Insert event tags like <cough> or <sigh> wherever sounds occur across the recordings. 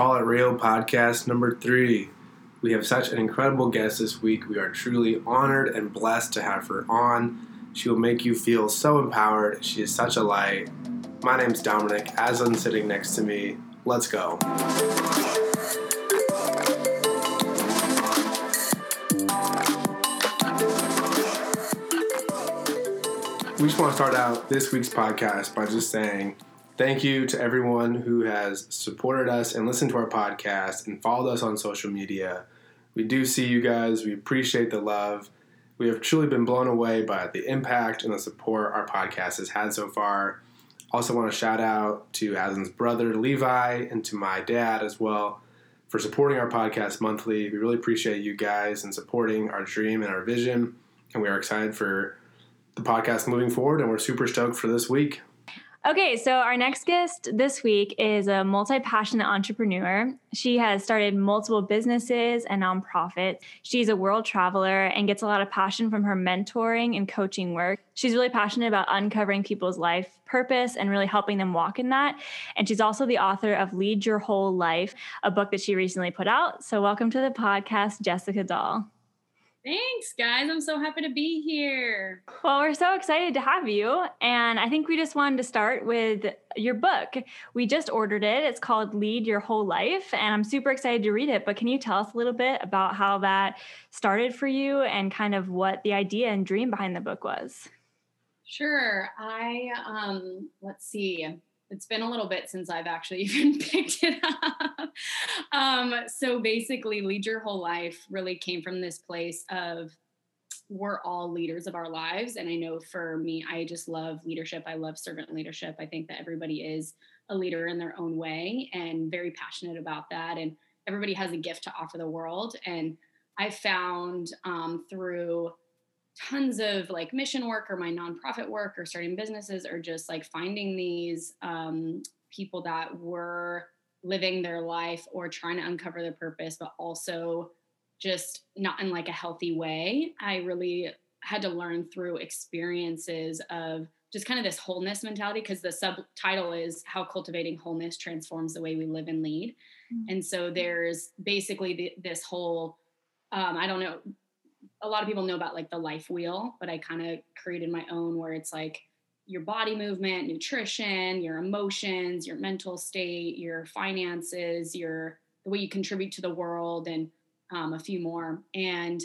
Call It Real podcast number three. We have such an incredible guest this week. We are truly honored and blessed to have her on. She will make you feel so empowered. She is such a light. My name's Dominic, Aslan sitting next to me. Let's go. We just want to start out this week's podcast by just saying thank you to everyone who has supported us and listened to our podcast and followed us on social media. We do see you guys. We appreciate the love. We have truly been blown away by the impact and the support our podcast has had so far. Also, want to shout out to Aslan's brother Levi and to my dad as well for supporting our podcast monthly. We really appreciate you guys and supporting our dream and our vision. And we are excited for the podcast moving forward, and we're super stoked for this week. Okay, so our next guest this week is a multi passionate entrepreneur. She has started multiple businesses and nonprofits. She's a world traveler and gets a lot of passion from her mentoring and coaching work. She's really passionate about uncovering people's life purpose and really helping them walk in that. And she's also the author of Lead Your Whole Life, a book that she recently put out. So, welcome to the podcast, Jessica Dahl. Thanks, guys. I'm so happy to be here. Well, we're so excited to have you. And I think we just wanted to start with your book. We just ordered it. It's called Lead Your Whole Life. And I'm super excited to read it. But can you tell us a little bit about how that started for you and kind of what the idea and dream behind the book was? Sure. I, um, let's see it's been a little bit since I've actually <laughs> even picked it up. Um, so basically, lead your whole life really came from this place of we're all leaders of our lives. And I know for me, I just love leadership. I love servant leadership. I think that everybody is a leader in their own way and very passionate about that. And everybody has a gift to offer the world. And I found um, through tons of like mission work or my nonprofit work or starting businesses or just like finding these um, people that were living their life or trying to uncover their purpose, but also just not in like a healthy way. I really had to learn through experiences of just kind of this wholeness mentality because the subtitle is how cultivating wholeness transforms the way we live and lead. Mm-hmm. And so there's basically the, this whole um, I don't know a lot of people know about like the life wheel, but I kind of created my own where it's like your body movement, nutrition, your emotions, your mental state, your finances, your the way you contribute to the world, and um, a few more. And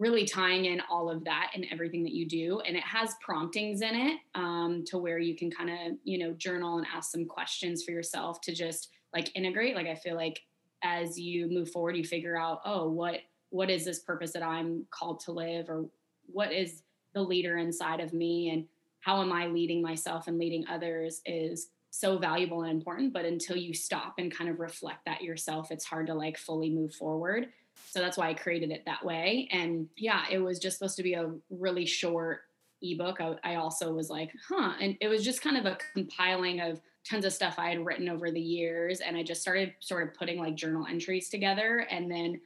really tying in all of that and everything that you do. And it has promptings in it um, to where you can kind of, you know, journal and ask some questions for yourself to just like integrate. Like I feel like as you move forward, you figure out, oh, what what is this purpose that I'm called to live or what is the leader inside of me and how am I leading myself and leading others is so valuable and important but until you stop and kind of reflect that yourself it's hard to like fully move forward. So that's why I created it that way. And yeah it was just supposed to be a really short ebook. I, I also was like huh and it was just kind of a compiling of tons of stuff I had written over the years and I just started sort of putting like journal entries together and then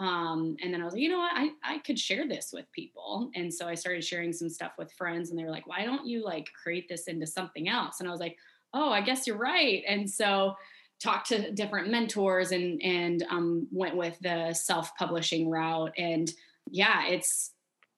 um, and then I was like, you know what, I, I could share this with people. And so I started sharing some stuff with friends and they were like, why don't you like create this into something else? And I was like, oh, I guess you're right. And so talked to different mentors and, and um, went with the self-publishing route. And yeah, it's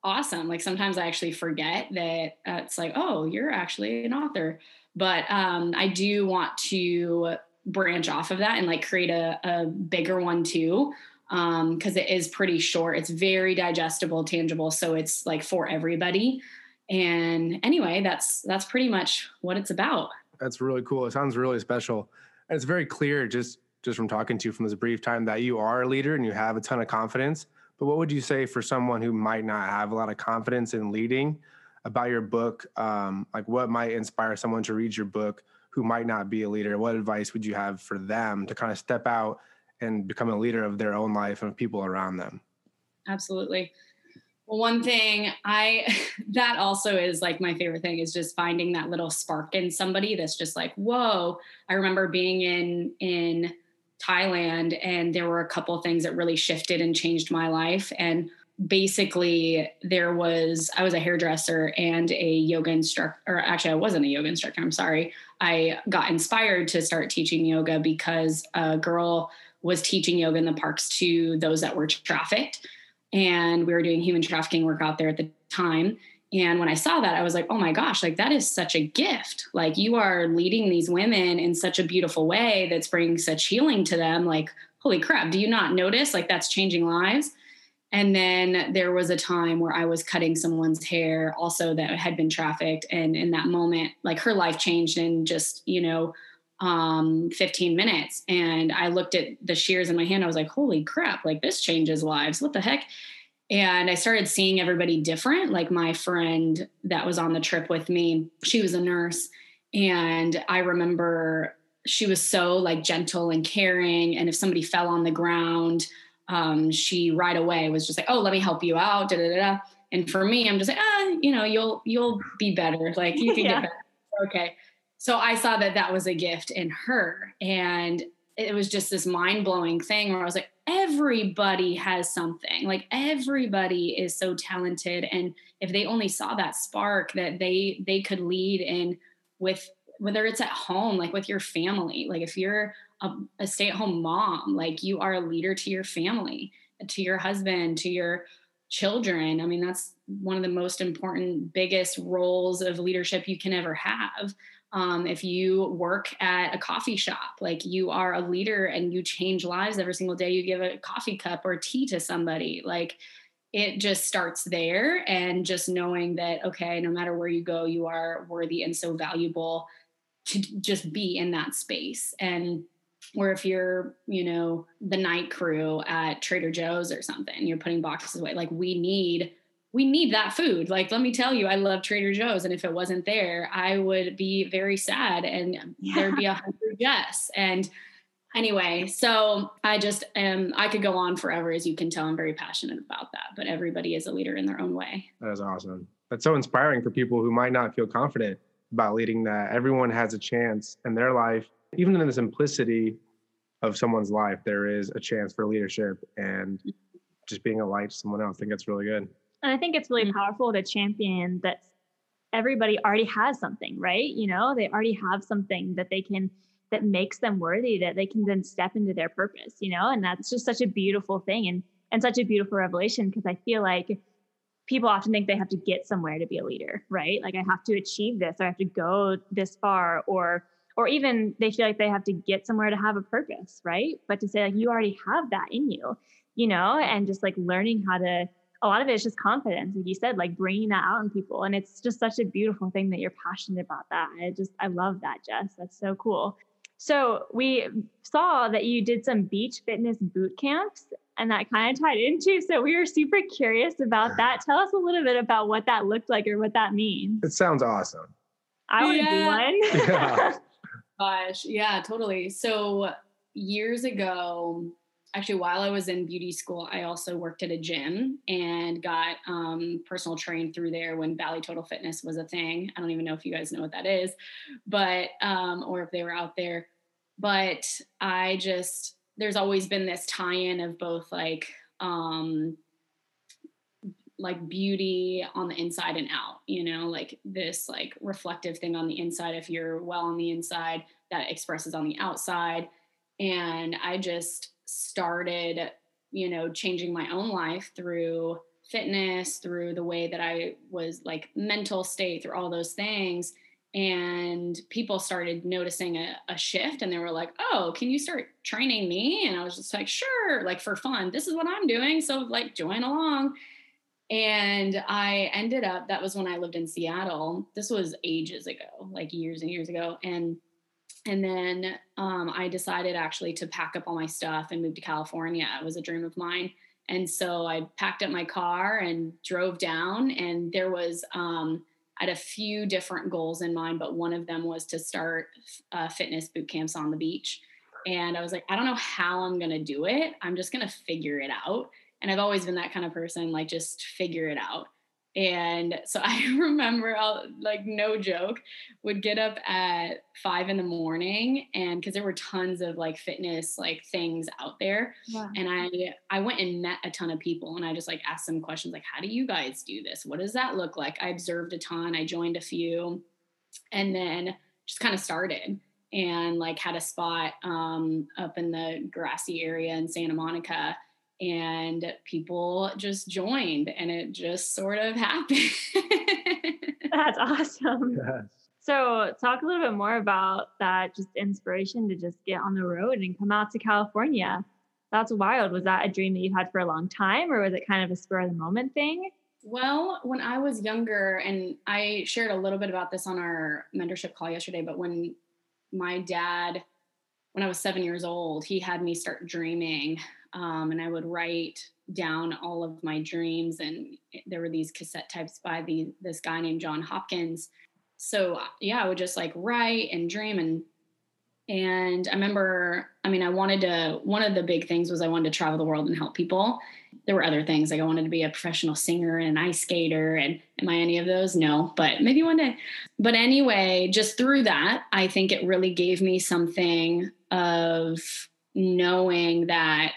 awesome. Like sometimes I actually forget that uh, it's like, oh, you're actually an author. But um, I do want to branch off of that and like create a, a bigger one too because um, it is pretty short. It's very digestible, tangible, so it's like for everybody. And anyway, that's that's pretty much what it's about. That's really cool. It sounds really special, and it's very clear just just from talking to you from this brief time that you are a leader and you have a ton of confidence. But what would you say for someone who might not have a lot of confidence in leading about your book? Um, like, what might inspire someone to read your book who might not be a leader? What advice would you have for them to kind of step out and become a leader of their own life and people around them. Absolutely. Well, one thing I <laughs> that also is like my favorite thing is just finding that little spark in somebody that's just like, whoa. I remember being in in Thailand and there were a couple things that really shifted and changed my life. And basically there was I was a hairdresser and a yoga instructor or actually I wasn't a yoga instructor I'm sorry I got inspired to start teaching yoga because a girl was teaching yoga in the parks to those that were trafficked and we were doing human trafficking work out there at the time and when I saw that, I was like, oh my gosh, like that is such a gift. Like you are leading these women in such a beautiful way that's bringing such healing to them. Like, holy crap, do you not notice? Like that's changing lives. And then there was a time where I was cutting someone's hair also that had been trafficked. And in that moment, like her life changed and just, you know, um, 15 minutes. And I looked at the shears in my hand. I was like, holy crap, like this changes lives. What the heck? And I started seeing everybody different. Like my friend that was on the trip with me, she was a nurse. And I remember she was so like gentle and caring. And if somebody fell on the ground, um, she right away was just like, "Oh, let me help you out." Da, da, da. And for me, I'm just like, ah, you know, you'll you'll be better. Like you can yeah. get better. Okay. So I saw that that was a gift in her, and it was just this mind blowing thing where I was like, everybody has something. Like everybody is so talented, and if they only saw that spark that they they could lead in with whether it's at home, like with your family, like if you're a, a stay at home mom, like you are a leader to your family, to your husband, to your children. I mean, that's one of the most important, biggest roles of leadership you can ever have. Um, if you work at a coffee shop, like you are a leader and you change lives every single day, you give a coffee cup or tea to somebody, like it just starts there. And just knowing that, okay, no matter where you go, you are worthy and so valuable to just be in that space. And or if you're, you know, the night crew at Trader Joe's or something, you're putting boxes away. Like we need we need that food. Like let me tell you, I love Trader Joe's and if it wasn't there, I would be very sad and yeah. there'd be a hundred yes. And anyway, so I just am I could go on forever as you can tell I'm very passionate about that, but everybody is a leader in their own way. That is awesome. That's so inspiring for people who might not feel confident about leading that. Everyone has a chance in their life even in the simplicity of someone's life, there is a chance for leadership and just being a light to someone else. I think that's really good. And I think it's really mm-hmm. powerful to champion that everybody already has something, right? You know, they already have something that they can that makes them worthy that they can then step into their purpose, you know, and that's just such a beautiful thing and and such a beautiful revelation because I feel like people often think they have to get somewhere to be a leader, right? Like I have to achieve this or I have to go this far or or even they feel like they have to get somewhere to have a purpose, right? But to say like you already have that in you, you know, and just like learning how to a lot of it is just confidence, like you said, like bringing that out in people. And it's just such a beautiful thing that you're passionate about that. I just, I love that, Jess. That's so cool. So we saw that you did some beach fitness boot camps and that kind of tied into. So we were super curious about that. Tell us a little bit about what that looked like or what that means. It sounds awesome. I want to yeah. do one. yeah. <laughs> Gosh, yeah, totally. So years ago, actually while I was in beauty school, I also worked at a gym and got um, personal trained through there when Bally Total Fitness was a thing. I don't even know if you guys know what that is, but um, or if they were out there. But I just there's always been this tie-in of both like um, like beauty on the inside and out you know like this like reflective thing on the inside if you're well on the inside that expresses on the outside and i just started you know changing my own life through fitness through the way that i was like mental state through all those things and people started noticing a, a, shift and they were like oh can you start training me and i was just like sure like for fun this is what i'm doing so like join along and I ended up, that was when I lived in Seattle. This was ages ago, like years and years ago. And and then um, I decided actually to pack up all my stuff and move to California. It was a dream of mine. And so I packed up my car and drove down. And there was, um, I had a few different goals in mind, but one of them was to start uh, fitness boot camps on the beach. And I was like, I don't know how I'm going to do it. I'm just going to figure it out. And I've always been that kind of person, like just figure it out. And so <laughs> I remember, I'll, like, no joke, would get up at five in the morning, and because there were tons of like fitness like things out there, and I I went and met a ton of people, and I just like asked them questions like, "How do you guys do this? What does that look like?" I observed a ton. I joined a few, and then just kind of started and like had a spot um, up in the grassy area in Santa Monica and people just joined and it just sort of <laughs> happened. That's awesome. Yes. So, talk a little bit more about that just inspiration to just get on the road and come out to California. That's wild. Was that a dream that you've had for a long time, or was it kind of a spur of the moment thing? Well, when I was younger, and I shared a little bit about this on our mentorship call yesterday, but when my dad, when I was seven years old, he had me start dreaming um, and I would write down all of my dreams. And there were these cassette types by the this guy named John Hopkins. So yeah, I would just like write and dream and and I remember, I mean, I wanted to. One of the big things was I wanted to travel the world and help people. There were other things like I wanted to be a professional singer and an ice skater. And am I any of those? No, but maybe one day. But anyway, just through that, I think it really gave me something of knowing that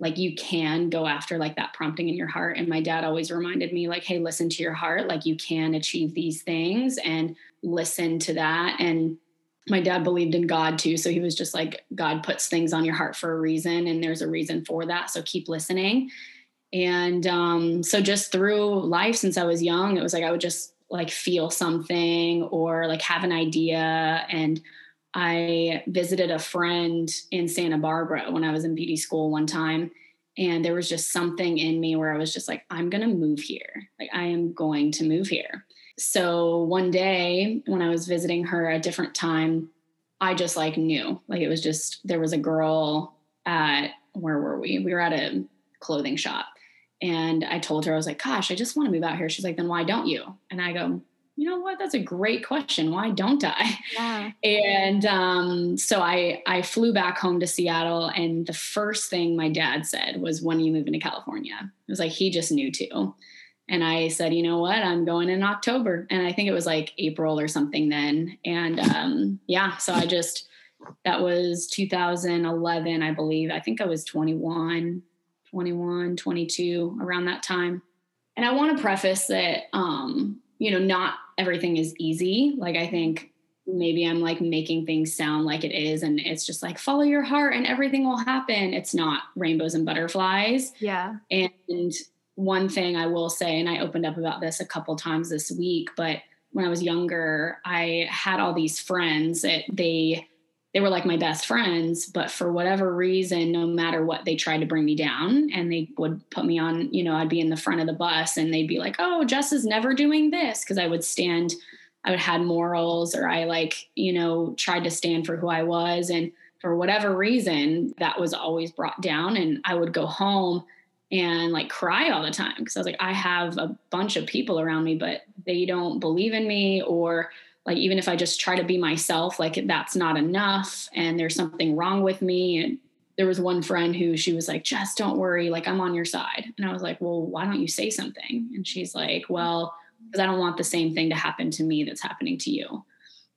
like you can go after like that prompting in your heart. And my dad always reminded me like hey listen to your heart. Like you can achieve these things and listen to that. And my dad believed in god too. So he was just like god puts things on your heart for a reason and there's a reason for that. So keep listening. And um, so just through life since i was young it was like i would just like feel something or like have an idea. And I visited a friend in Santa Barbara when I was in beauty school one time. And there was just something in me where I was just like, I'm going to move here. Like, I am going to move here. So one day when I was visiting her a different time, I just like knew. Like, it was just, there was a girl at, where were we? We were at a clothing shop. And I told her, I was like, gosh, I just want to move out here. She's like, then why don't you? And I go, you know what? That's a great question. Why don't i? Yeah. <laughs> and um, so i i flew back home to seattle and the first thing my dad said was when are you move into california? It was like he just knew too. And i said you know what? I'm going in october. And i think it was like april or something then. And um, yeah so i just that was 2011 i believe. I think i was 21 21 22 around that time. And i want to preface that um, you know not everything is easy. Like I think maybe I'm like making things sound like it is and it's just like follow your heart and everything will happen. It's not rainbows and butterflies. Yeah. And one thing I will say and I opened up about this a couple times this week, but when I was younger, I had all these friends that they they were like my best friends, but for whatever reason, no matter what, they tried to bring me down and they would put me on, you know, I'd be in the front of the bus and they'd be like, oh, Jess is never doing this. Cause I would stand, I would had morals or I like, you know, tried to stand for who I was. And for whatever reason, that was always brought down. And I would go home and like cry all the time because I was like, I have a bunch of people around me, but they don't believe in me or, like even if i just try to be myself like that's not enough and there's something wrong with me. And there was one friend who she was like just don't worry like i'm on your side. And i was like well why don't you say something? And she's like well because i don't want the same thing to happen to me that's happening to you.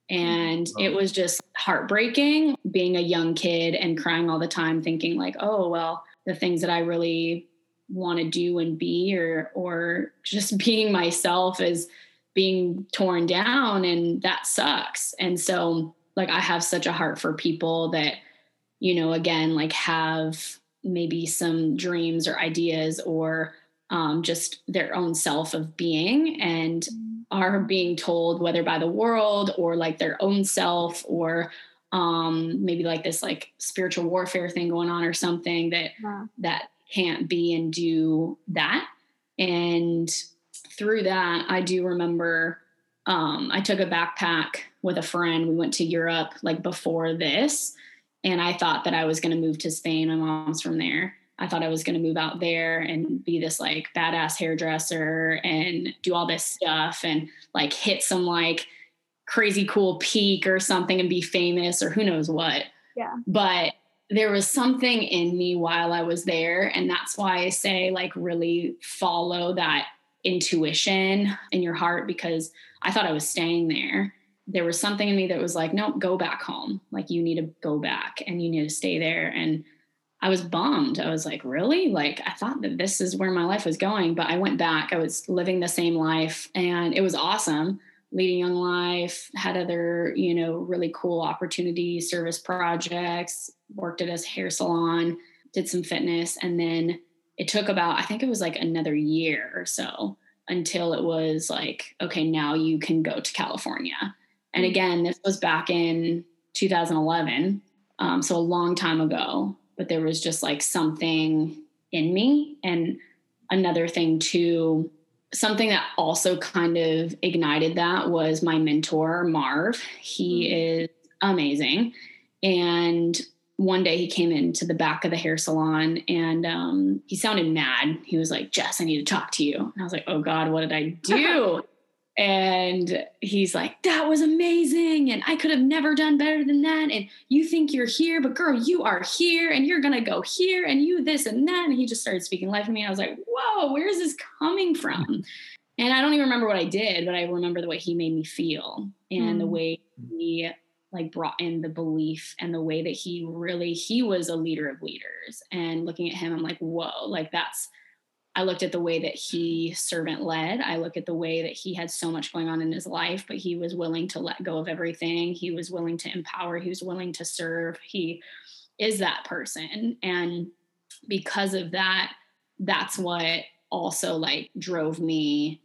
And it oh. was just heartbreaking being a young kid and crying all the time thinking like oh well the things that i really want to do and be or or just <laughs> being myself is being torn down and that sucks. And so like I have such a heart for people that you know again like have maybe some dreams or ideas or um, just their own self of being and are being told whether by the world or like their own self or um, maybe like this like spiritual warfare thing going on or something that that can't be and do that and through that, I do remember um, I took a backpack with a friend. We went to Europe like before this, and I thought that I was going to move to Spain. My mom's from there. I thought I was going to move out there and be this like badass hairdresser and do all this stuff and like hit some like crazy cool peak or something and be famous or who knows what. Yeah. But there was something in me while I was there. And that's why I say, like, really follow that intuition in your heart because I thought I was staying there. There was something in me that was like, nope, go back home. Like you need to go back and you need to stay there. And I was bummed. I was like, really? Like I thought that this is where my life was going, but I went back. I was living the same life and it was awesome. Leading Young Life, had other, you know, really cool opportunities, service projects, worked at a hair salon, did some fitness, and then it took about, I think it was like another year or so until it was like, okay, now you can go to California. And mm. again, this was back in 2011, um, so a long time ago, but there was just like something in me. And another thing, too, something that also kind of ignited that was my mentor, Marv. He mm. is amazing. And one day he came into the back of the hair salon and um, he sounded mad. He was like, Jess, I need to talk to you. And I was like, oh God, what did I do? <laughs> and he's like, that was amazing. And I could have never done better than that. And you think you're here, but girl, you are here and you're going to go here and you this and that. And he just started speaking life to me. And I was like, whoa, where is this coming from? <laughs> And I don't even remember what I did, but I remember the way he made me feel and mm. the way he like brought in the belief and the way that he really he was a leader of leaders. And looking at him i'm like whoa like that's i looked at the way that he servant led. I look at the way that he had so much going on in his life but he was willing to let go of everything. He was willing to empower. He was willing to serve. He is that person. And because of that that's what also like drove me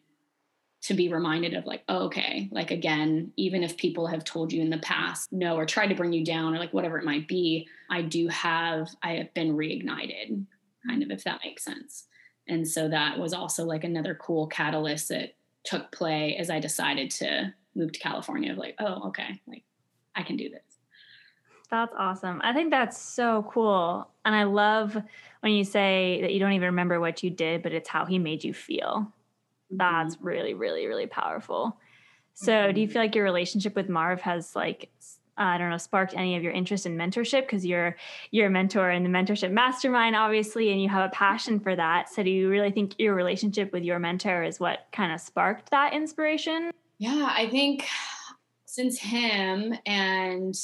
to be reminded of like oh, okay like again even if people have told you in the past no or tried to bring you down or like whatever it might be i do have i have been reignited kind of if that makes sense and so that was also like another cool catalyst that took play as i decided to move to california of like oh okay like i can do this that's awesome. I think that's so cool. And I love when you say that you don't even remember what you did, but it's how he made you feel that's really really really powerful so do you mm-hmm. feel like your relationship with marv has like I don't know, sparked any of your interest in mentorship because you're you're a mentor in the mentorship mastermind, obviously, and you have a passion for that. So, do you really think your relationship with your mentor is what kind of sparked that inspiration? Yeah, I think since him and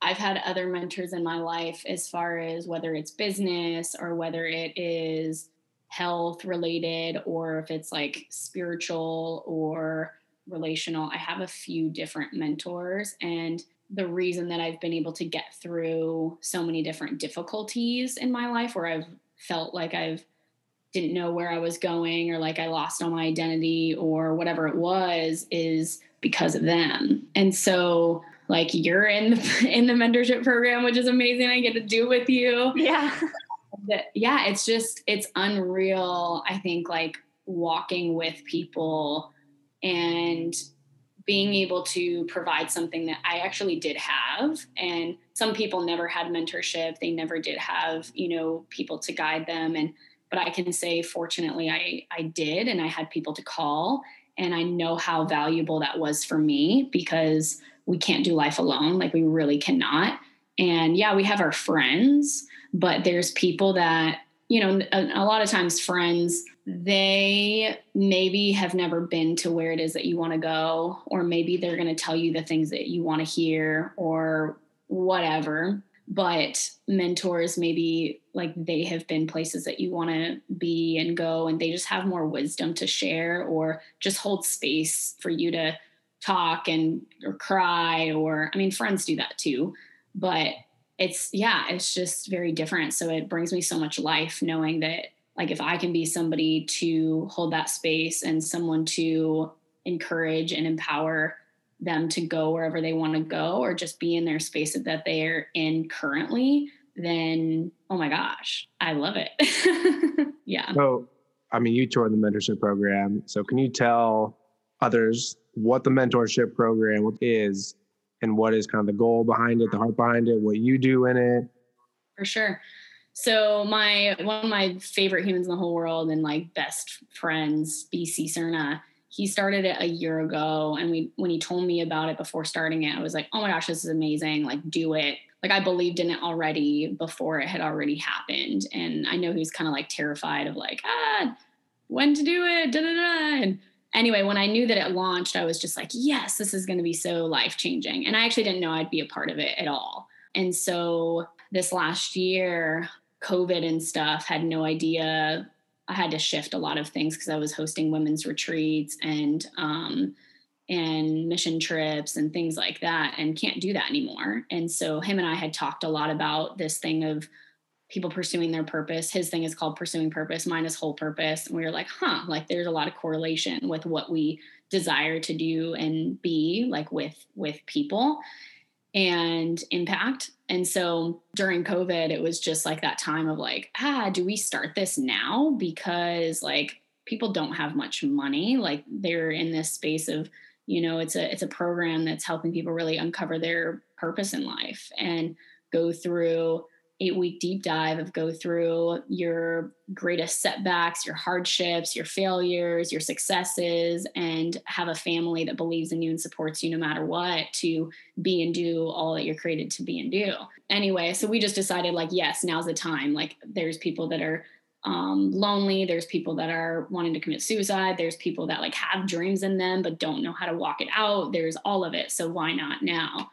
I've had other mentors in my life as far as whether it's business or whether it is health related or if it's like spiritual or relational. I have a few different mentors and the reason that I've been able to get through so many different difficulties in my life where I've felt like I've didn't know where I was going or like I lost all my identity or whatever it was is because of them. And so like you're in the, <laughs> in the mentorship program which is amazing I get to do with you. Yeah. <laughs> yeah it's just it's unreal i think like walking with people and being able to provide something that i actually did have. And some people never had mentorship. They never did have you know people to guide them. And but i can say fortunately i i did and i had people to call. And i know how valuable that was for me because we can't do life alone. Like we really cannot. And yeah we have our friends but there's people that you know a, a, lot of times friends they maybe have never been to where it is that you want to go or maybe they're going to tell you the things that you want to hear or whatever. But mentors maybe like they have been places that you want to be and go and they just have more wisdom to share or just hold space for you to talk and or cry or i mean friends do that too. But it's yeah it's just very different. So it brings me so much life knowing that like if i can be somebody to hold that space and someone to encourage and empower them to go wherever they want to go or just be in their space that they're in currently then oh my gosh i love it. <laughs> Yeah. So i mean you toured the mentorship program. So can you tell others what the mentorship program is and what is kind of the goal behind it, the heart behind it, what you do in it. For sure. So my one of my favorite humans in the whole world and like best friends, BC Cerna, he started it a year ago. And we when he told me about it before starting it, I was like, oh my gosh, this is amazing. Like do it. Like I believed in it already before it had already happened. And I know he was kind of like terrified of like, ah, when to do it, da da da. And anyway, when I knew that it launched, I was just like, yes, this is going to be so life changing. And I actually didn't know I'd be a part of it at all. And so this last year, COVID and stuff, had no idea. I had to shift a lot of things because I was hosting women's retreats and um, and mission trips and things like that, and can't do that anymore. And so him and I had talked a lot about this thing of people pursuing their purpose. His thing is called pursuing purpose, mine is whole purpose. And we were like, huh, like there's a lot of correlation with what we desire to do and be like with with people and impact. And so during COVID, it was just like that time of like, ah, do we start this now? Because like people don't have much money. Like they're in this space of, you know, it's a it's a program that's helping people really uncover their purpose in life and go through eight week deep dive of go through your greatest setbacks, your hardships, your failures, your successes, and have a family that believes in you and supports you no matter what to be and do all that you're created to be and do. Anyway, so we just decided like, yes, now's the time. Like, there's people that are um, lonely. There's people that are wanting to commit suicide. There's people that like have dreams in them but don't know how to walk it out. There's all of it. So why not now?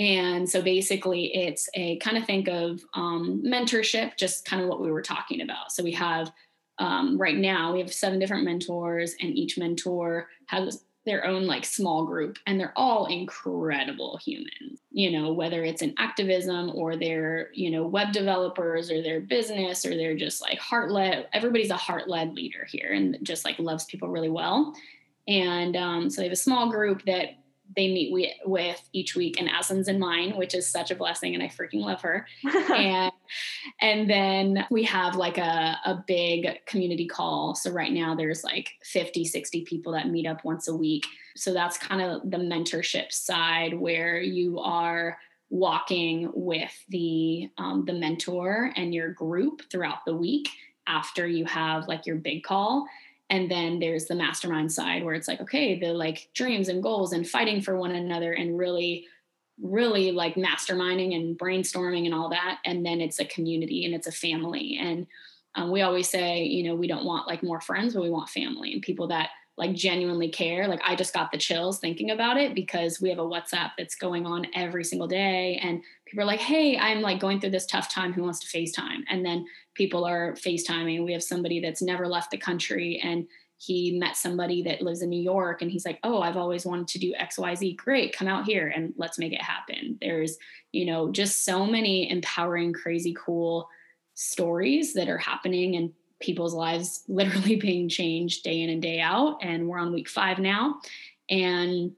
And so basically, it's a kind of think of um, mentorship, just kind of what we were talking about. So we have um, right now, we have seven different mentors, and each mentor has their own like small group, and they're all incredible humans. You know, whether it's in activism or they're, you know, web developers or their business or they're just like heart led, everybody's a heart led leader here and just like loves people really well. And um, so they have a small group that they meet with, with each week and Aslan's in mine, which is such a blessing and I freaking love her. <laughs> and and then we have like a, a big community call. So right now there's like 50, 60 people that meet up once a week. So that's kind of the mentorship side where you are walking with the um, the mentor and your group throughout the week after you have like your big call and then there's the mastermind side where it's like okay the like dreams and goals and fighting for one another and really really like masterminding and brainstorming and all that. And then it's a community and it's a family. And um, we always say you know we don't want like more friends but we want family and people that like genuinely care like i just got the chills thinking about it because we have a whatsapp that's going on every single day and people are like hey i'm like going through this tough time who wants to facetime and then people are FaceTiming. We have somebody that's never left the country and he met somebody that lives in New York and he's like, "Oh, I've always wanted to do XYZ. Great, come out here and let's make it happen." There's, you know, just so many empowering, crazy cool stories that are happening and people's lives <laughs> literally being changed day in and day out and we're on week 5 now. And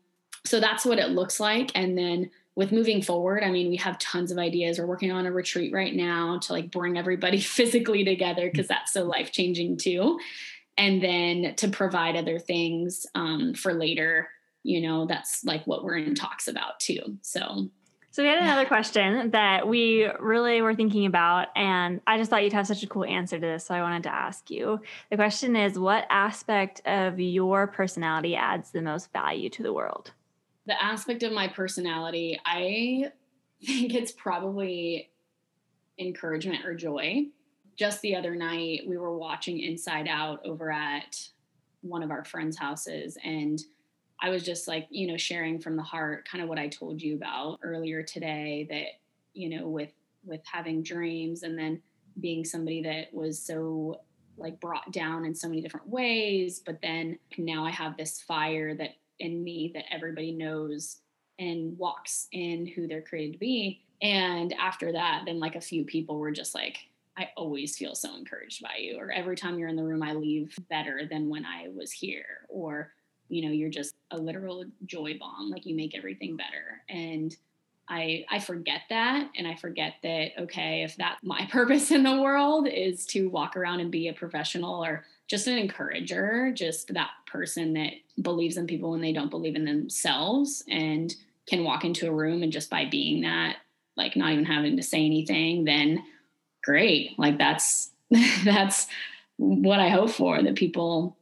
so that's what it looks like and then with moving forward, I mean, we have tons of ideas. We're working on a retreat right now to like bring everybody <laughs> physically together because that's so life changing too. And then to provide other things um, for later, you know, that's like what we're in talks about too. So, so we had <laughs> another question that we really were thinking about, and I just thought you'd have such a cool answer to this, so I wanted to ask you. The question is, what aspect of your personality adds the most value to the world? the aspect of my personality, I <laughs> think it's probably encouragement or joy. Just the other night, we were watching Inside Out over at one of our friends' houses, and I was just like, you know, sharing from the heart, kind of what I told you about earlier today. That you know, with with having dreams, and then being somebody that was so like brought down in so many different ways, but then now I have this fire that in me that everybody knows and walks in who they're created to be. And after that, then like a few people were just like, I always feel so encouraged by you. Or every time you're in the room, I leave better than when I was here. Or, you know, you're just a literal joy bomb. Like you make everything better. And I I forget that and I forget that okay, if that <laughs> my purpose in the world is to walk around and be a professional or just an encourager, just that person that believes in people when they don't believe in themselves and can walk into a room and just by being that, like not even having to say anything, then great. Like that's <laughs> that's what I hope for that people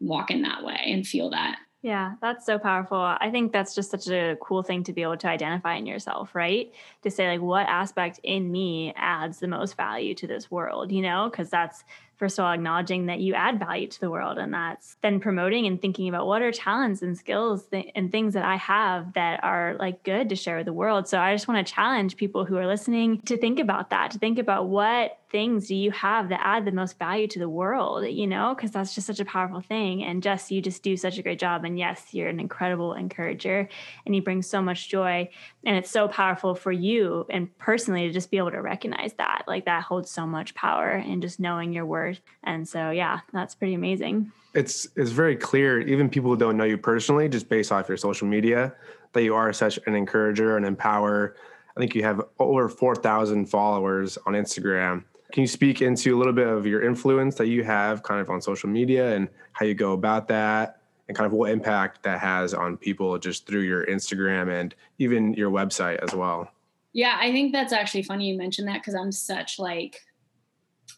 walk in that way and feel that. Yeah, that's so powerful. I think that's just such a cool thing to be able to identify in yourself, right? To say, like, what aspect in me adds the most value to this world, you know? Because that's first of all acknowledging that you add value to the world and that's then promoting and thinking about what are talents and skills th- and things that i have that are like good to share with the world. So i just want to challenge people who are listening to think about that to think about what things do you have that add the most value to the world you know? Because that's just such a powerful thing and jess you just do such a great job and yes you're an incredible encourager and you bring so much joy and it's so powerful for you and personally to just be able to recognize that like that holds so much power and just knowing your worth. And so yeah that's pretty amazing. It's it's very clear even people who don't know you personally just based off your social media that you are such an encourager and empower. I think you have over 4000 followers on instagram. Can you speak into a little bit of your influence that you have kind of on social media and how you go about that and kind of what impact that has on people just through your Instagram and even your website as well? Yeah, I think that's actually funny you mentioned that because I'm such like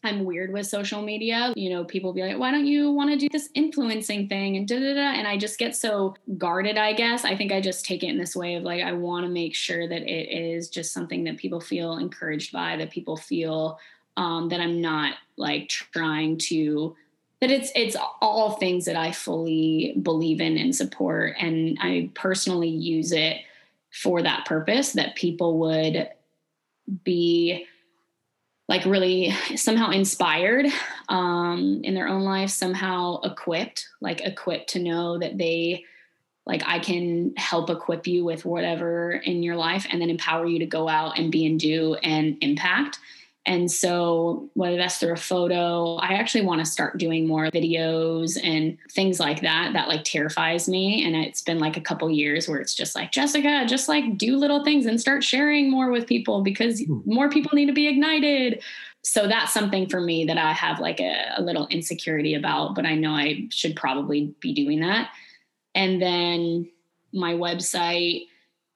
I'm weird with social media. You know, people be like, why don't you want to do this influencing thing and da da da? And I just get so guarded, I guess. I think I just take it in this way of like, I want to make sure that it is just something that people feel encouraged by, that people feel um, that I'm not like trying to that it's it's all things that I fully believe in and support and I personally use it for that purpose that people would be like really somehow inspired um, in their own life somehow equipped like equipped to know that they like I can help equip you with whatever in your life and then empower you to go out and be and do and impact and so, whether that's through a photo, I actually want to start doing more videos and things like that. That like terrifies me. And it's been like a couple years where it's just like, Jessica, just like do little things and start sharing more with people because hmm. more people need to be ignited. So, that's something for me that I have like a, a little insecurity about, but I know I should probably be doing that. And then my website,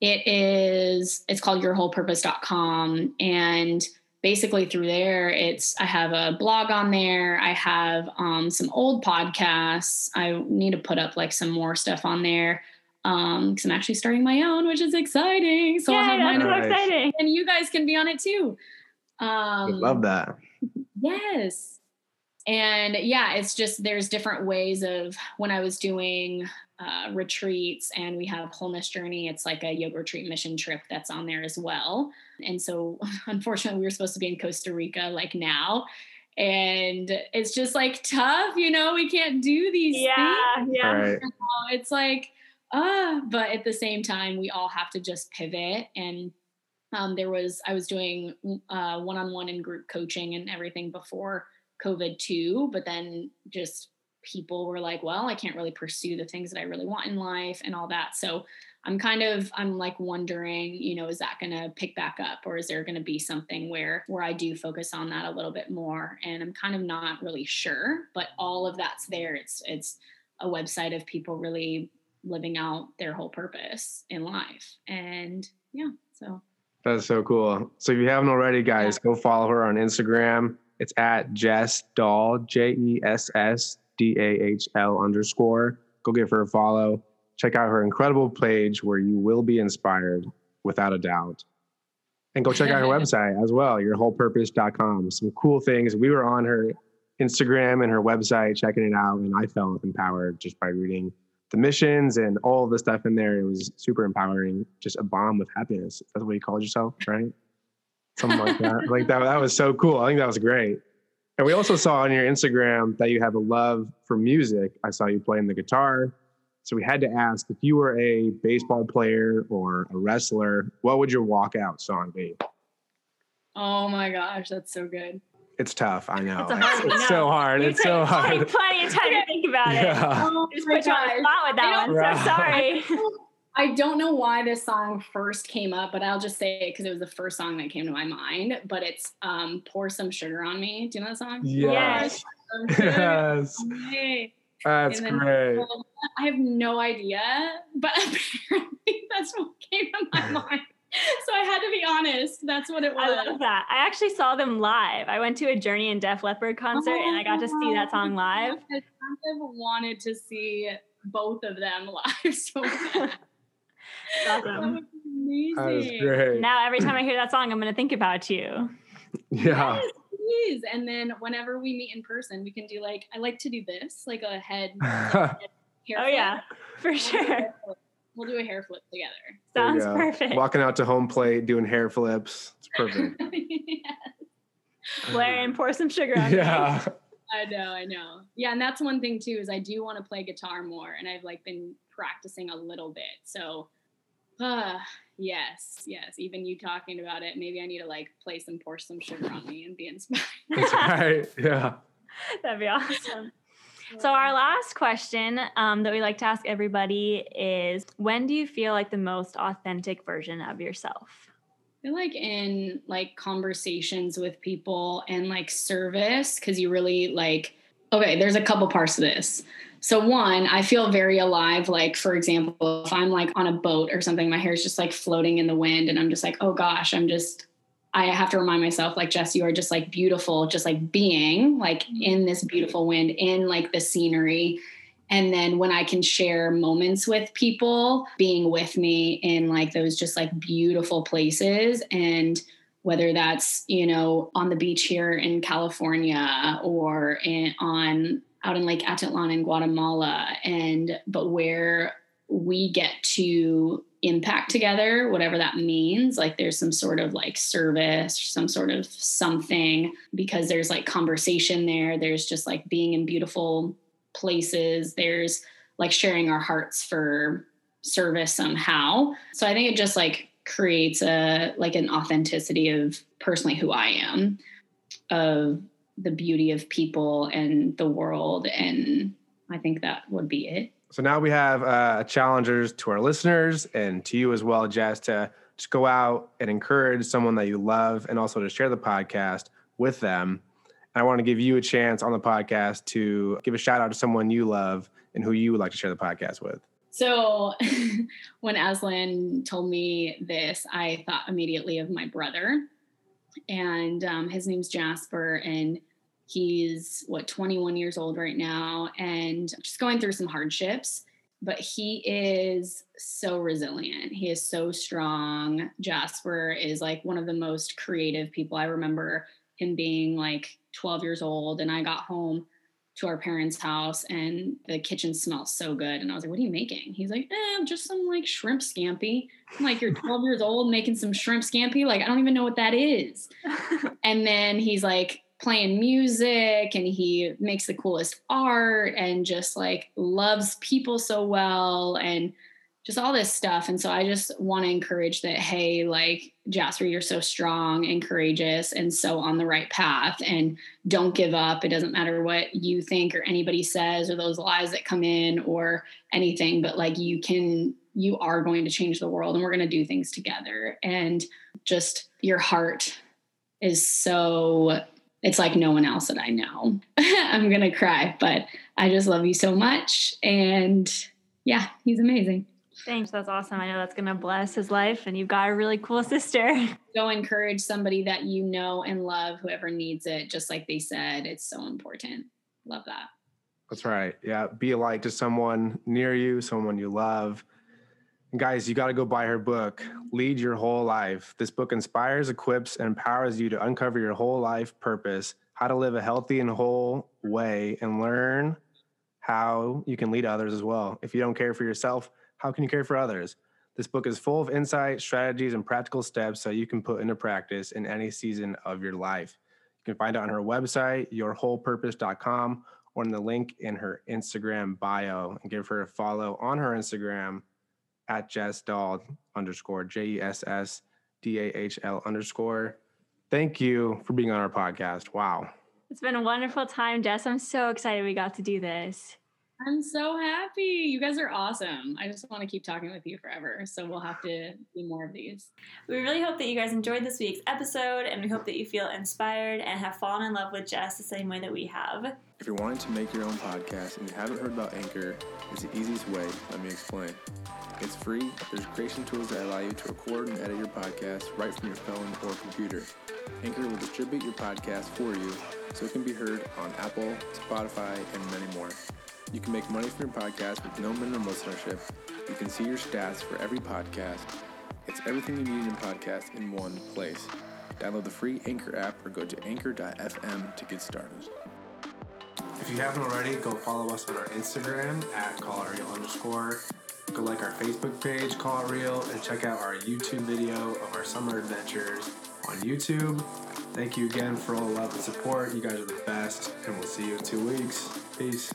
it is, it's called yourwholepurpose.com. And basically through there it's i have a blog on there. I have um, some old podcasts. I need to put up like some more stuff on there um because i'm actually starting my own which is exciting. So yeah, i'll have mine so exciting. And you guys can be on it too. Um love that. yes. And yeah it's just there's different ways of when i was doing uh, retreats and we have wholeness journey it's like a yoga retreat mission trip that's on there as well and so <laughs> unfortunately we were supposed to be in costa rica like now and it's just like tough you know we can't do these yeah things. yeah right. it's like ah uh, but at the same time we all have to just pivot and um, there was i was doing uh, one-on-one and group coaching and everything before covid too but then just people were like, well, I can't really pursue the things that I really want in life and all that. So I'm kind of I'm like wondering, you know, is that going to pick back up or is there going to be something where where I do focus on that a little bit more and I'm kind of not really sure, but all of that's there. It's it's a website of people really living out their whole purpose in life. And yeah, so that's so cool. So if you haven't already, guys, yeah. go follow her on Instagram. It's at Jess Dahl, J E S S D A H L underscore. Go give her a follow. Check out her incredible page where you will be inspired without a doubt. And go check out her <laughs> website as well, yourwholepurpose.com. Some cool things. We were on her Instagram and her website checking it out, and I felt empowered just by reading the missions and all the stuff in there. It was super empowering, just a bomb with happiness. That's what you called yourself, right? Something like that. <laughs> like that, that was so cool. I think that was great. And we also saw on your Instagram that you have a love for music. I saw you playing the guitar. So we had to ask if you were a baseball player or a wrestler, what would your walkout song be? Oh my gosh, that's so good. It's tough. I know. It's, it's so hard. You it's so hard. plenty of time to <laughs> think about yeah. it. Oh, just put you on the spot with that one. So sorry. <laughs> I don't know why this song first came up, but I'll just say it because it was the first song that came to my mind. But it's um, "Pour Some Sugar on Me." Do you know that song? Yes. Yes. <laughs> That's great. I have no idea, but <laughs> apparently that's what came to my <laughs> mind. So I had to be honest. That's what it was. I love that. I actually saw them live. I went to a Journey and Def Leppard concert, oh, and I got to see that song oh, live. I kind of wanted to see both of them <laughs> live so bad. Awesome. That was amazing. That was great. Now every time I hear that song, I'm going to think about you. Yeah. Please. And then whenever we meet in person, we can do like I like to do this, like a head. <laughs> like, hair oh flip. yeah, for sure. We'll do a hair flip together. Sounds perfect. Walking out to home plate, doing hair flips. It's perfect. <laughs> yes. Blair and pour some sugar on Yeah. Me. <laughs> I know, I know. Yeah, and that's one thing too is I do want to play guitar more, and I've like been practicing a little bit. So, uh, yes, yes. Even you talking about it, maybe I need to like play some, pour some sugar on me, and be inspired. That's right. <laughs> Yeah. <laughs> That'd be awesome. So, our last question um, that we like to ask everybody is when do you feel like the most authentic version of yourself? I feel like in like conversations with people and like service, because you really like, okay, there's a couple parts to this. So, one, I feel very alive. Like, for example, if I'm like on a boat or something, my hair is just like floating in the wind, and I'm just like, oh gosh, I'm just I have to remind myself, like, Jess, you are just like beautiful, just like being like mm-hmm. in this beautiful wind, in like the scenery. And then when I can share moments with people, being with me in like those just like beautiful places and whether that's, you know, on the beach here in California or in, on out in Lake Atitlan in Guatemala and but where we get to impact together, whatever that means. Like there's some sort of like service, some sort of something, because there's like conversation there. There's just like being in beautiful places. There's like sharing our hearts for service somehow. So I think it just like creates a like an authenticity of personally who I am, of the beauty of people and the world. And I think that would be it. So now we have uh, challengers to our listeners and to you as well, Jess, to just go out and encourage someone that you love and also to share the podcast with them. And I want to give you a chance on the podcast to give a shout out to someone you love and who you would like to share the podcast with. So <laughs> when Aslan told me this, I thought immediately of my brother. And um, his name's Jasper. And He's what 21 years old right now and just going through some hardships, but he is so resilient. He is so strong. Jasper is like one of the most creative people. I remember him being like 12 years old and I got home to our parents' house and the kitchen smells so good. And I was like, What are you making? He's like, eh, just some like shrimp scampi. I'm like, You're 12 years old making some shrimp scampi? Like, I don't even know what that is. <laughs> and then he's like, playing music and he makes the coolest art and just like loves people so well and just all this stuff. And so I just want to encourage that, hey, like Jasper, you're so strong and courageous and so on the right path. And don't give up. It doesn't matter what you think or anybody says or those lies that come in or anything, but like you can, you are going to change the world and we're going to do things together. And just your heart is so it's like no one else that I know. <laughs> I'm going to cry, but I just love you so much. And yeah, he's amazing. Thanks. That's awesome. I know that's going to bless his life, and you've got a really cool <laughs> sister. Go encourage somebody that you know and love, whoever needs it, just like they said. It's so important. Love that. That's right. Yeah. Be a light to someone near you, someone you love. And guys, you got to go buy her book, Lead Your Whole Life. This book inspires, equips, and empowers you to uncover your whole life purpose, how to live a healthy and whole way, and learn how you can lead others as well. If you don't care for yourself, how can you care for others? This book is full of insight, strategies, and practical steps that you can put into practice in any season of your life. You can find it on her website, yourwholepurpose.com, or in the link in her Instagram bio, and give her a follow on her Instagram at Jess Dahl underscore J E S S D A H L underscore. Thank you for being on our podcast. Wow. It's been a wonderful time, Jess. I'm so excited we got to do this. I'm so happy. You guys are awesome. I just want to keep talking with you forever. So we'll have to do more of these. We really hope that you guys enjoyed this week's episode and we hope that you feel inspired and have fallen in love with Jess the same way that we have. If you're wanting to make your own podcast and you haven't heard about Anchor, it's the easiest way. Let me explain. It's free. There's creation tools that allow you to record and edit your podcast right from your phone or computer. Anchor will distribute your podcast for you so it can be heard on Apple, Spotify, and many more. You can make money from your podcast with no minimum listenership. You can see your stats for every podcast. It's everything you need in podcast in one place. Download the free Anchor app or go to anchor.fm to get started. If you haven't already, go follow us on our Instagram at callitreal underscore. Go like our Facebook page, Call It Real, and check out our YouTube video of our summer adventures on YouTube. Thank you again for all the love and support. You guys are the best, and we'll see you in two weeks. Peace.